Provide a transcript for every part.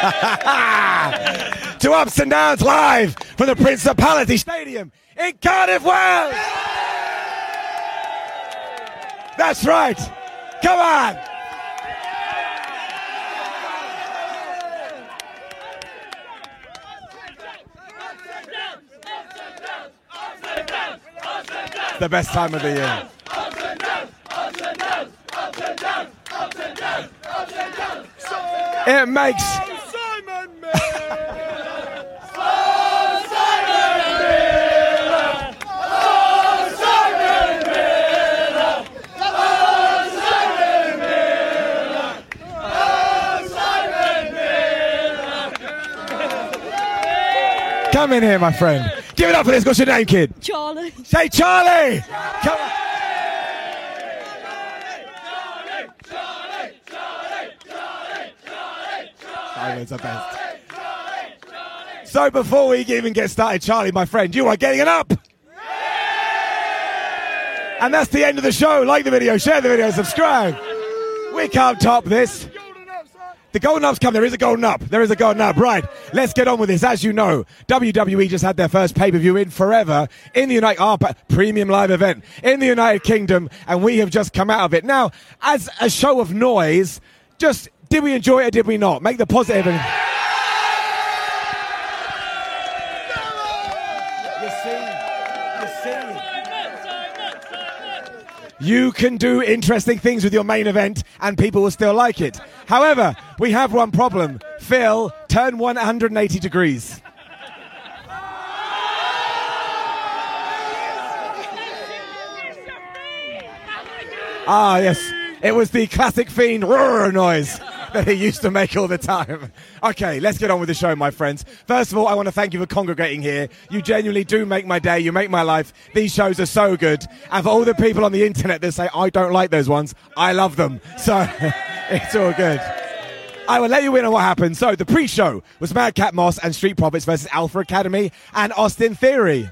to Ups and Downs live from the Principality Stadium in Cardiff, Wales. That's right. Come on. The best time of the year. It makes Come in here, my friend. Give it up for this. What's your name, kid? Charlie. Say Charlie. Charlie! Come on. Simon's the best. So before we even get started, Charlie, my friend, you are getting it up. And that's the end of the show. Like the video, share the video, subscribe. We can't top this. The golden up's come. There is a golden up. There is a golden up. Right. Let's get on with this. As you know, WWE just had their first pay per view in forever in the United oh, premium live event in the United Kingdom, and we have just come out of it. Now, as a show of noise, just did we enjoy it or did we not? Make the positive. And... You see, you see. You can do interesting things with your main event and people will still like it. However, we have one problem. Phil, turn 180 degrees. Ah, yes. It was the classic fiend roar noise that he used to make all the time. Okay, let's get on with the show, my friends. First of all, I want to thank you for congregating here. You genuinely do make my day. You make my life. These shows are so good. And for all the people on the internet that say, I don't like those ones, I love them. So it's all good. I will let you in on what happened. So the pre-show was Madcap Moss and Street Profits versus Alpha Academy and Austin Theory.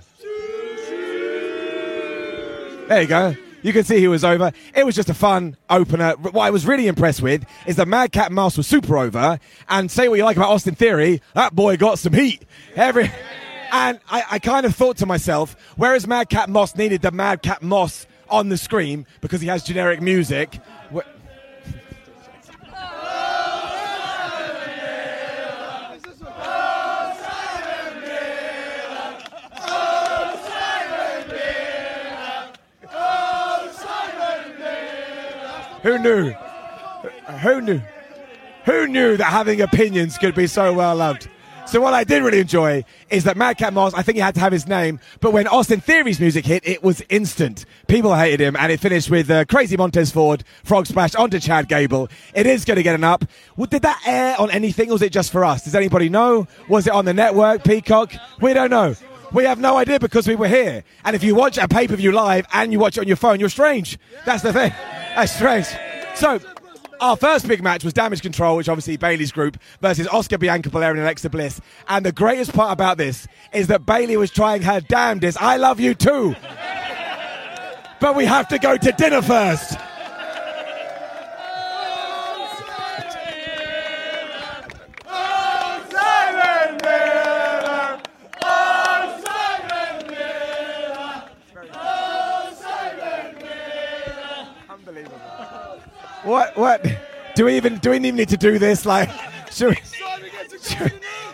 There you go. You can see he was over. It was just a fun opener. What I was really impressed with is that Madcap Moss was super over. And say what you like about Austin Theory, that boy got some heat. Every, and I, I kind of thought to myself, whereas Madcap Moss needed the Madcap Moss on the screen because he has generic music. Who knew? Who knew? Who knew that having opinions could be so well loved? So what I did really enjoy is that Madcap Moss, I think he had to have his name, but when Austin Theory's music hit, it was instant. People hated him, and it finished with uh, Crazy Montez Ford, Frog Splash onto Chad Gable. It is going to get an up. Well, did that air on anything, or was it just for us? Does anybody know? Was it on the network, Peacock? We don't know. We have no idea because we were here. And if you watch a pay-per-view live and you watch it on your phone, you're strange. That's the thing. That's strange. So, our first big match was Damage Control, which obviously Bayley's group versus Asuka Bianca Belair and Alexa Bliss. And the greatest part about this is that Bayley was trying her damnedest. I love you too. but we have to go to dinner first. Do we even do we even need to do this? Like, should we?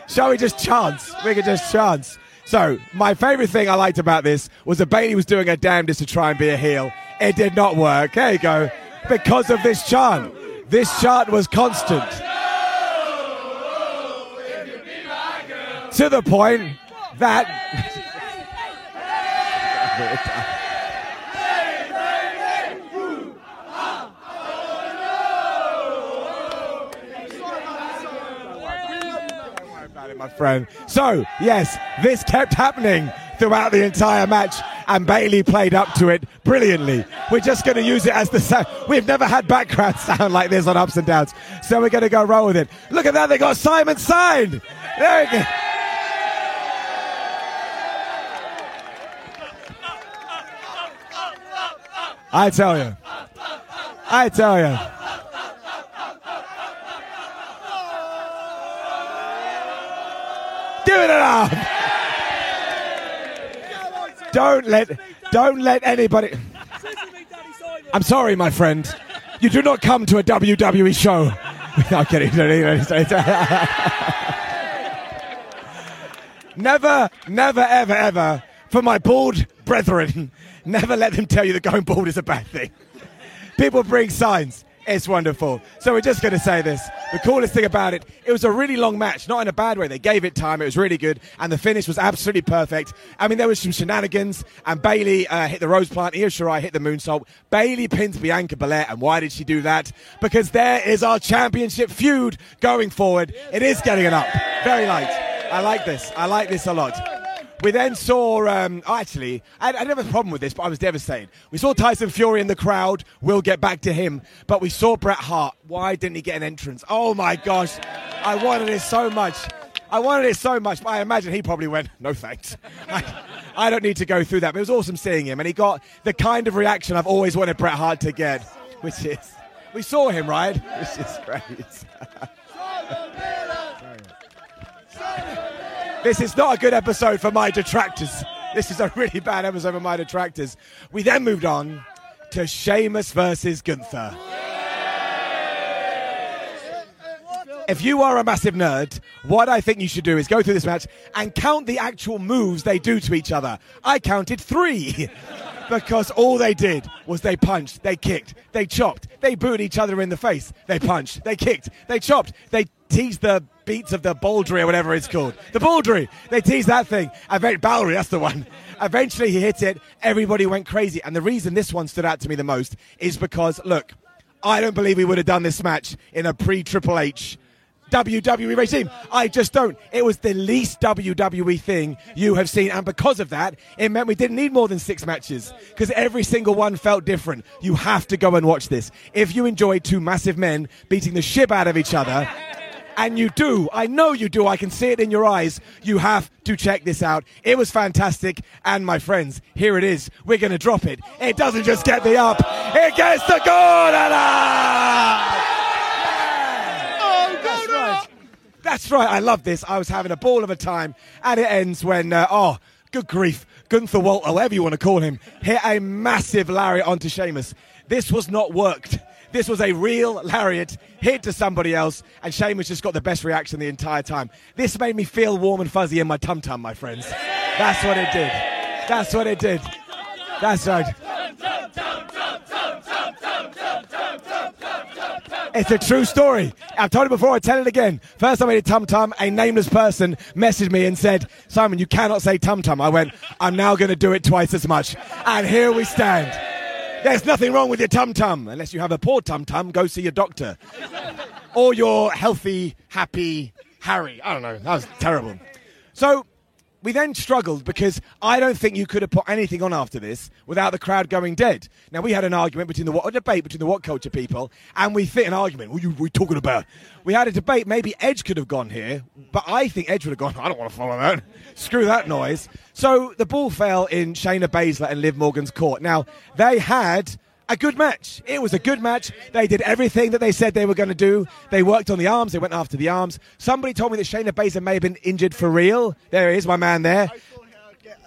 shall we just chance? We could just chance. So, my favourite thing I liked about this was that Bayley was doing her damnedest to try and be a heel. It did not work. There you go. Because of this chant. This chant was constant. To the point that. My friend. So, yes, this kept happening throughout the entire match, and Bayley played up to it brilliantly. We're just going to use it as the sound. We've never had background sound like this on ups and downs, so we're going to go roll with it. Look at that, they got Simon signed. There we go. I tell you. I tell you. Give it up. Don't let don't let anybody I'm sorry, my friend. You do not come to a WWE show. I'm kidding. never, never, ever, ever, for my bald brethren, never let them tell you that going bald is a bad thing. People bring signs. It's wonderful. So we're just going to say this. The coolest thing about it, it was a really long match, not in a bad way. They gave it time. It was really good. And the finish was absolutely perfect. I mean, there was some shenanigans and Bayley uh, hit the rose plant. Io Shirai hit the moonsault. Bayley pins Bianca Belair. And why did she do that? Because there is our championship feud going forward. It is getting it up. Very light. I like this. I like this a lot. We then saw, um, oh, actually, I, I didn't have a problem with this, but I was devastated. We saw Tyson Fury in the crowd. We'll get back to him. But we saw Bret Hart. Why didn't he get an entrance? Oh my gosh. I wanted it so much. I wanted it so much, but I imagine he probably went, no thanks. I, I don't need to go through that. But it was awesome seeing him. And he got the kind of reaction I've always wanted Bret Hart to get, which is, we saw him, right? Which is great. This is not a good episode for my detractors. This is a really bad episode for my detractors. We then moved on to Sheamus versus Gunther. If you are a massive nerd, what I think you should do is go through this match and count the actual moves they do to each other. I counted three. because all they did was they punched, they kicked, they chopped, they booed each other in the face, they punched, they kicked, they chopped, they teased the beats of the Bodhrán or whatever it's called. The Bodhrán. They tease that thing. Event Ballery, that's the one. Eventually he hit it. Everybody went crazy. And the reason this one stood out to me the most is because, look, I don't believe we would have done this match in a pre Triple H WWE regime. I just don't. It was the least WWE thing you have seen, and because of that, it meant we didn't need more than six matches because every single one felt different. You have to go and watch this. If you enjoy two massive men beating the shit out of each other, and you do. I know you do. I can see it in your eyes. You have to check this out. It was fantastic. And my friends, here it is. We're going to drop it. It doesn't just get the up, it gets the goal. That's right. I love this. I was having a ball of a time, and it ends when, uh, oh, good grief, Gunther Walter, whatever you want to call him, hit a massive lariat onto Sheamus. This was not worked. This was a real lariat hit to somebody else, and Sheamus just got the best reaction the entire time. This made me feel warm and fuzzy in my tum tum, my friends. That's what it did. That's what it did. That's right. It's a true story. I've told it before, I tell it again. First time I did Tum Tum, a nameless person messaged me and said, Simon, you cannot say Tum Tum. I went, I'm now going to do it twice as much. And here we stand. There's nothing wrong with your tum tum. Unless you have a poor tum tum, go see your doctor. or your healthy, happy Harry. I don't know. That was terrible. So we then struggled because I don't think you could have put anything on after this without the crowd going dead. Now we had an argument between the what a debate between the what culture people, and we fit an argument. What are we talking about? We had a debate. Maybe Edge could have gone here, but I think Edge would have gone. I don't want to follow that. Screw that noise. So the ball fell in Shayna Baszler and Liv Morgan's court. Now they had a good match. It was a good match. They did everything that they said they were going to do. They worked on the arms. They went after the arms. Somebody told me that Shayna Baszler may have been injured for real. There he is, my man there. I saw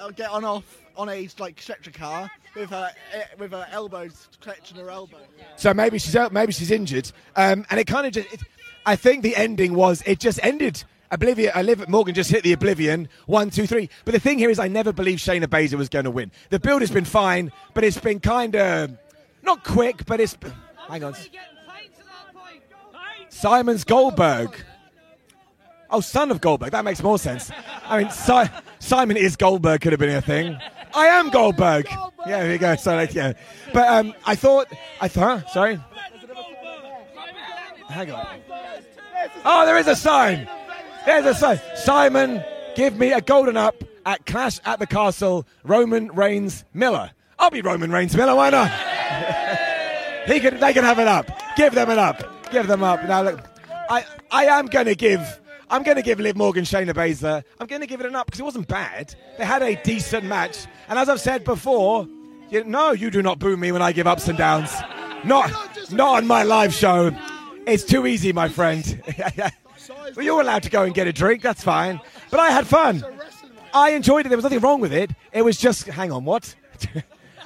her get, uh, on off on a like stretcher car with her eh, with her elbows clutching her elbow. So maybe she's out. Maybe she's injured. Um, and it kind of just. It, I think the ending was it just ended Oblivion, I live Morgan just hit the Oblivion, one, two, three. But the thing here is, I never believed Shayna Baszler was going to win. The build has been fine, but it's been kind of not quick, but it's. Hang on. Simon's Goldberg. Oh, son of Goldberg. That makes more sense. I mean, si- Simon is Goldberg could have been a thing. I am Goldberg. Yeah, there you go. So, like, yeah. But um, I thought, I thought, sorry. Hang on. Oh, there is a sign. There's a sign. Simon, give me a golden up at Clash at the Castle. Roman Reigns Miller. I'll be Roman Reigns Miller. Why not? He can. They can have it up. Give them it up. Give them up. Now look, I I am going to give. I'm going to give Liv Morgan Shayna Baszler. I'm going to give it an up because it wasn't bad. They had a decent match, and as I've said before, you, no, you do not boo me when I give ups and downs. Not not on my live show. It's too easy, my friend. well, you're allowed to go and get a drink. That's fine. But I had fun. I enjoyed it. There was nothing wrong with it. It was just, hang on, what?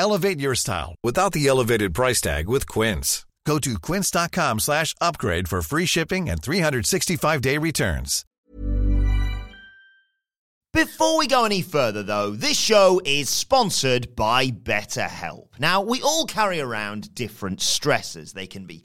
Elevate your style without the elevated price tag with Quince. Go to quince.com slash upgrade for free shipping and 365-day returns. Before we go any further, though, this show is sponsored by BetterHelp. Now, we all carry around different stressors. They can be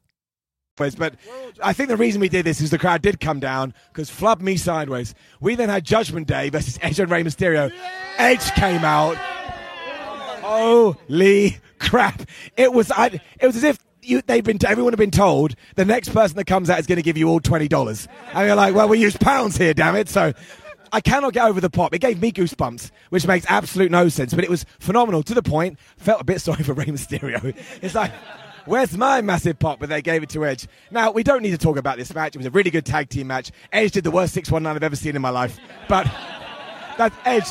But I think the reason we did this is the crowd did come down because flub me sideways. We then had Judgment Day versus Edge and Rey Mysterio. Edge came out. Holy crap! It was I, it was as if you, they've been everyone had been told the next person that comes out is going to give you all twenty dollars, and you're like, well, we use pounds here, damn it. So I cannot get over the pop. It gave me goosebumps, which makes absolute no sense, but it was phenomenal to the point. Felt a bit sorry for Rey Mysterio. It's like. Where's my massive pop? But they gave it to Edge. Now, we don't need to talk about this match. It was a really good tag team match. Edge did the worst 619 I've ever seen in my life. But that Edge,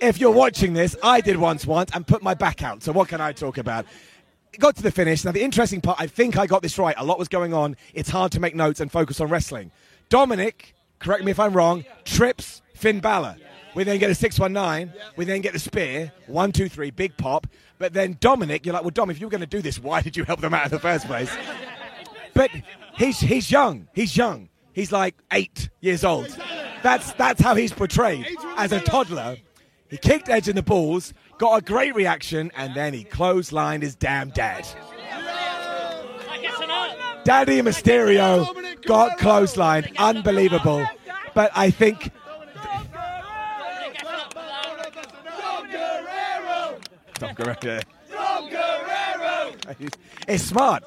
if you're watching this, I did once once and put my back out. So what can I talk about? got to the finish. Now, the interesting part, I think I got this right. A lot was going on. It's hard to make notes and focus on wrestling. Dominic, correct me if I'm wrong, trips Finn Balor. We then get a 619. We then get the spear. One, two, three, big pop. But then Dominic, you're like, well, Dom, if you were going to do this, why did you help them out in the first place? But he's, he's young. He's young. He's like eight years old. That's, that's how he's portrayed as a toddler. He kicked Edge in the balls, got a great reaction, and then he clotheslined his damn dad. Daddy Mysterio got clotheslined. Unbelievable. But I think. Dom Guerrero. It's smart.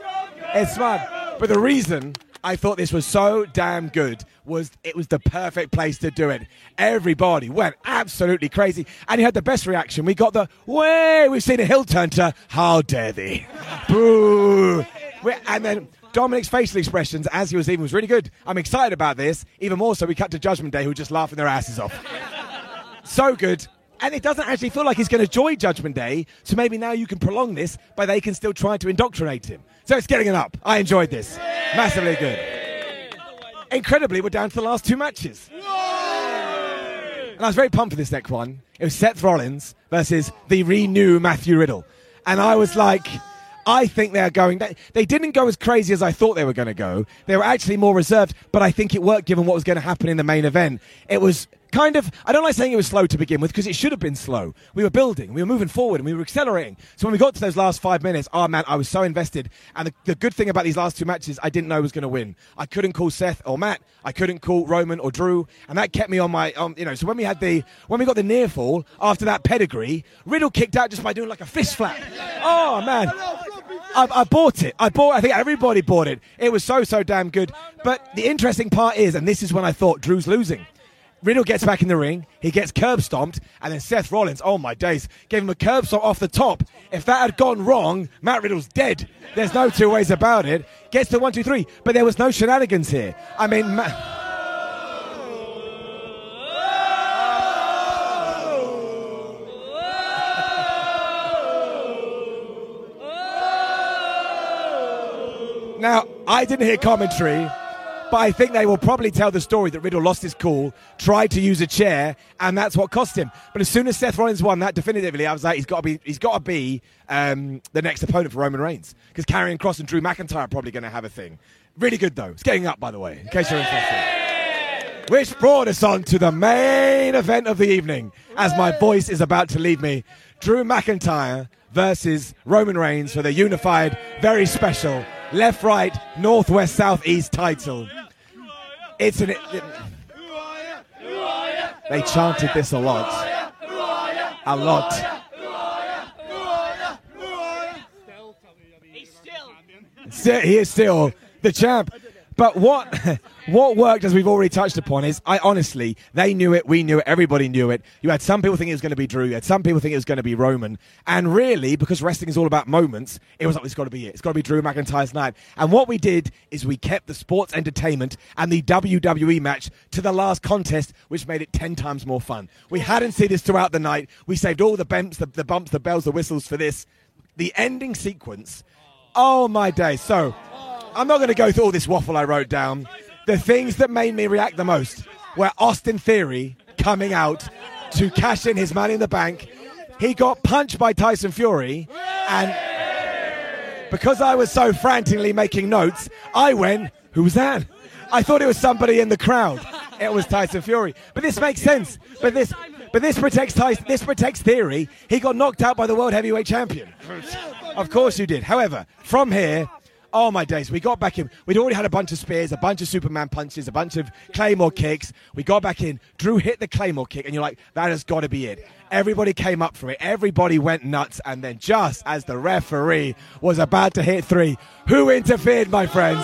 It's smart. But the reason I thought this was so damn good. Was it was the perfect place to do it. Everybody went absolutely crazy, and you had the best reaction. We got the way we've seen a hill turn to how dare they, boo, We- and then. Dominic's facial expressions as he was leaving was really good. I'm excited about this. Even more so, we cut to Judgment Day, who were just laughing their asses off. so good. And it doesn't actually feel like he's going to join Judgment Day, so maybe now you can prolong this, but they can still try to indoctrinate him. So it's getting it up. I enjoyed this. Massively good. Incredibly, we're down to the last two matches. And I was very pumped for this next one. It was Seth Rollins versus the renew Matthew Riddle. And I was like, I think they're going. They, they didn't go as crazy as I thought they were going to go. They were actually more reserved, but I think it worked given what was going to happen in the main event. It was kind of. I don't like saying it was slow to begin with because it should have been slow. We were building, we were moving forward, and we were accelerating. So when we got to those last five minutes, oh man, I was so invested. And the, the good thing about these last two matches, I didn't know was going to win. I couldn't call Seth or Matt. I couldn't call Roman or Drew, and that kept me on my. Um, you know, so when we had the when we got the near fall after that pedigree, Riddle kicked out just by doing like a fist flap. Oh man. I, I bought it. I bought. I think everybody bought it. It was so so damn good. But the interesting part is, and this is when I thought Drew's losing. Riddle gets back in the ring. He gets curb stomped, and then Seth Rollins. Oh my days! Gave him a curb stomp off the top. If that had gone wrong, Matt Riddle's dead. There's no two ways about it. Gets the one two three, but there was no shenanigans here. I mean. Ma- Now, I didn't hear commentary, but I think they will probably tell the story that Riddle lost his cool, tried to use a chair, and that's what cost him. But as soon as Seth Rollins won that definitively, I was like, he's got to be, he's got to be um, the next opponent for Roman Reigns because Karrion Kross and Drew McIntyre are probably going to have a thing. Really good though. It's getting up, by the way, in case you're interested. Which brought us on to the main event of the evening, as my voice is about to leave me. Drew McIntyre versus Roman Reigns for the unified, very special left, right, north, west, south, east title. It's an. It, they chanted this a lot. A lot. Still, he is still the champ. But what what worked, as we've already touched upon, is I honestly they knew it, we knew it, everybody knew it. You had some people think it was going to be Drew, you had some people think it was going to be Roman, and really because wrestling is all about moments, it was like it's got to be it. It's got to be Drew McIntyre's night. And what we did is we kept the sports entertainment and the WWE match to the last contest, which made it ten times more fun. We hadn't seen this throughout the night. We saved all the bumps, the, the bumps, the bells, the whistles for this. The ending sequence. Oh my day! So. I'm not going to go through all this waffle I wrote down. The things that made me react the most were Austin Theory coming out to cash in his money in the bank. He got punched by Tyson Fury, and because I was so frantically making notes, I went, Who was that? I thought it was somebody in the crowd. It was Tyson Fury. But this makes sense. But this but this protects Tyson, this protects Theory. He got knocked out by the world heavyweight champion. Of course you did. However, from here, Oh my days! We got back in. We'd already had a bunch of spears, a bunch of Superman punches, a bunch of Claymore kicks. We got back in. Drew hit the Claymore kick, and you're like, that has got to be it. Everybody came up for it. Everybody went nuts, and then just as the referee was about to hit three, who interfered, my friends?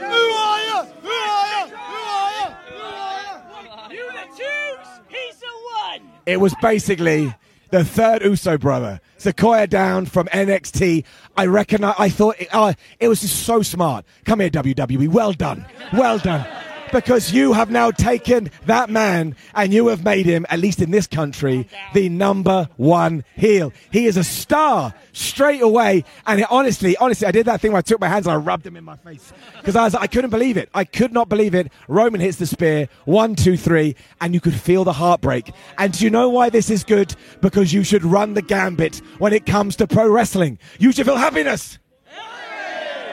Who are you? Who are you? Who are you? Who are you? You the choose? He's the one. It was basically the third Uso brother, Sikoa down from NXT. I reckon I, I thought it, uh, it was just so smart. Come here, WWE. Well done. Well done. Because you have now taken that man and you have made him, at least in this country, the number one heel. He is a star straight away. And it, honestly, honestly, I did that thing where I took my hands and I rubbed them in my face because I was, I couldn't believe it. I could not believe it. Roman hits the spear, one, two, three, and you could feel the heartbreak. And do you know why this is good? Because you should run the gambit when it comes to pro wrestling. You should feel happiness.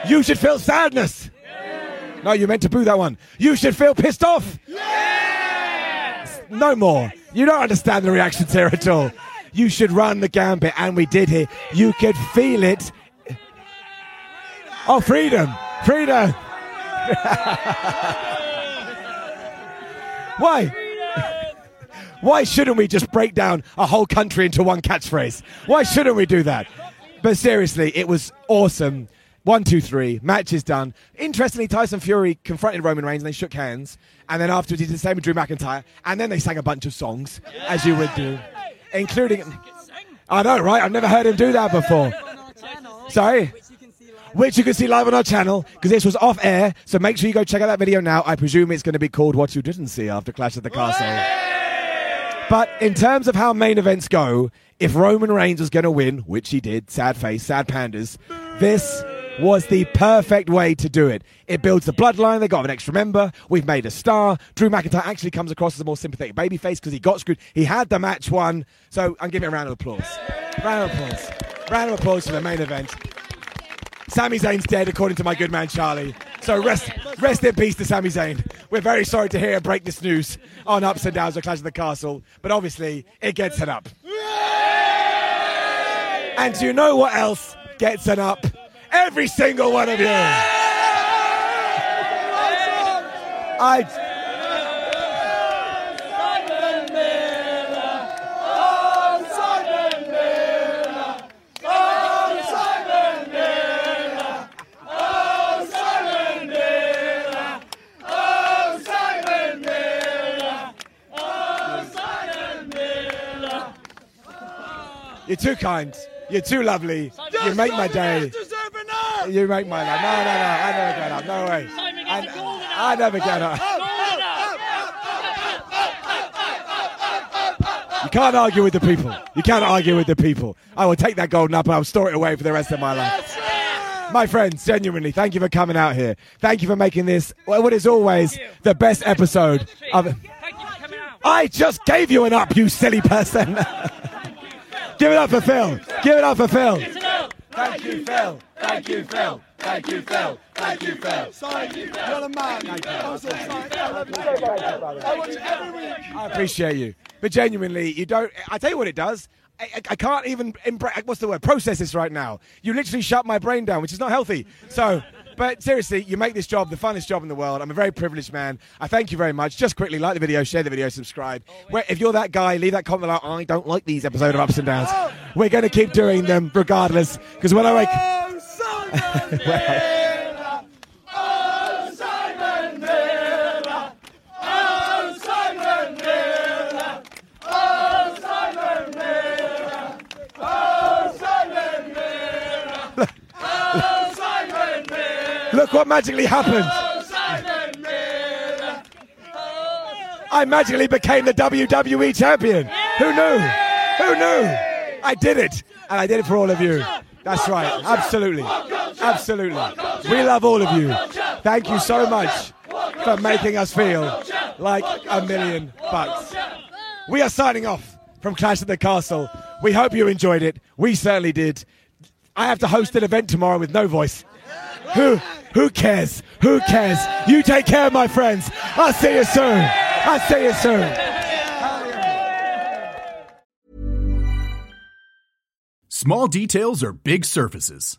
You should feel sadness. No, you meant to boo that one. You should feel pissed off. Yes! No more. You don't understand the reactions here at all. You should run the gambit, and we did here. You could feel it. Oh, freedom! Freedom! Why? Why shouldn't we just break down a whole country into one catchphrase? Why shouldn't we do that? But seriously, it was awesome One, two, three. Match is done. Interestingly, Tyson Fury confronted Roman Reigns and they shook hands. And then afterwards, he did the same with Drew McIntyre. And then they sang a bunch of songs, as you would do, including. I know, right? I've never heard him do that before. Sorry? Which you can see live on our channel because this was off air. So make sure you go check out that video now. I presume it's going to be called What You Didn't See after Clash at the Castle. But in terms of how main events go, if Roman Reigns was going to win, which he did, sad face, sad pandas, this was the perfect way to do it. It builds the bloodline. They got an extra member. We've made a star. Drew McIntyre actually comes across as a more sympathetic babyface because he got screwed. He had the match won. So I'm giving a round of applause. Round of applause. Round of applause for the main event. Sami Zayn's dead, according to my good man Charlie. So rest, rest in peace to Sami Zayn. We're very sorry to hear break this news on Ups and Downs of Clash of the Castle, but obviously it gets an up. And do you know what else gets an up? Every single one of you. I. You're too kind. You're too lovely. You make my day. You make my life. No, no, no. I never get up. No way. I, I never get up. You can't argue with the people. You can't argue with the people. I will take that golden up and I'll store it away for the rest of my life. My friends, genuinely, thank you for coming out here. Thank you for making this what is always the best episode of. I just gave you an up, you silly person. Give it up for Phil. Give it up for Phil. Thank you, Phil. Thank you, Phil. Thank you, Phil. Thank you, Phil. You're a man. I'm so excited. I watch every week. I appreciate you, but genuinely, you don't. I tell you what, it does. I, I, I can't even what's the word process this right now. You literally shut my brain down, which is not healthy. So. But seriously, you make this job the funnest job in the world. I'm a very privileged man. I thank you very much. Just quickly, like the video, share the video, subscribe. Where, if you're that guy, leave that comment like, I don't like these episodes of Ups and Downs. Oh. We're going to keep doing them regardless. Because when I wake... Look what magically happened. I magically became the WWE champion. Who knew? Who knew? I did it. And I did it for all of you. That's right. Absolutely. Absolutely. We love all of you. Thank you so much for making us feel like a million bucks. We are signing off from Clash at the Castle. We hope you enjoyed it. We certainly did. I have to host an event tomorrow with no voice. Who who cares? Who cares? You take care, my friends. I'll see you soon. I'll see you soon. Small details are big surfaces.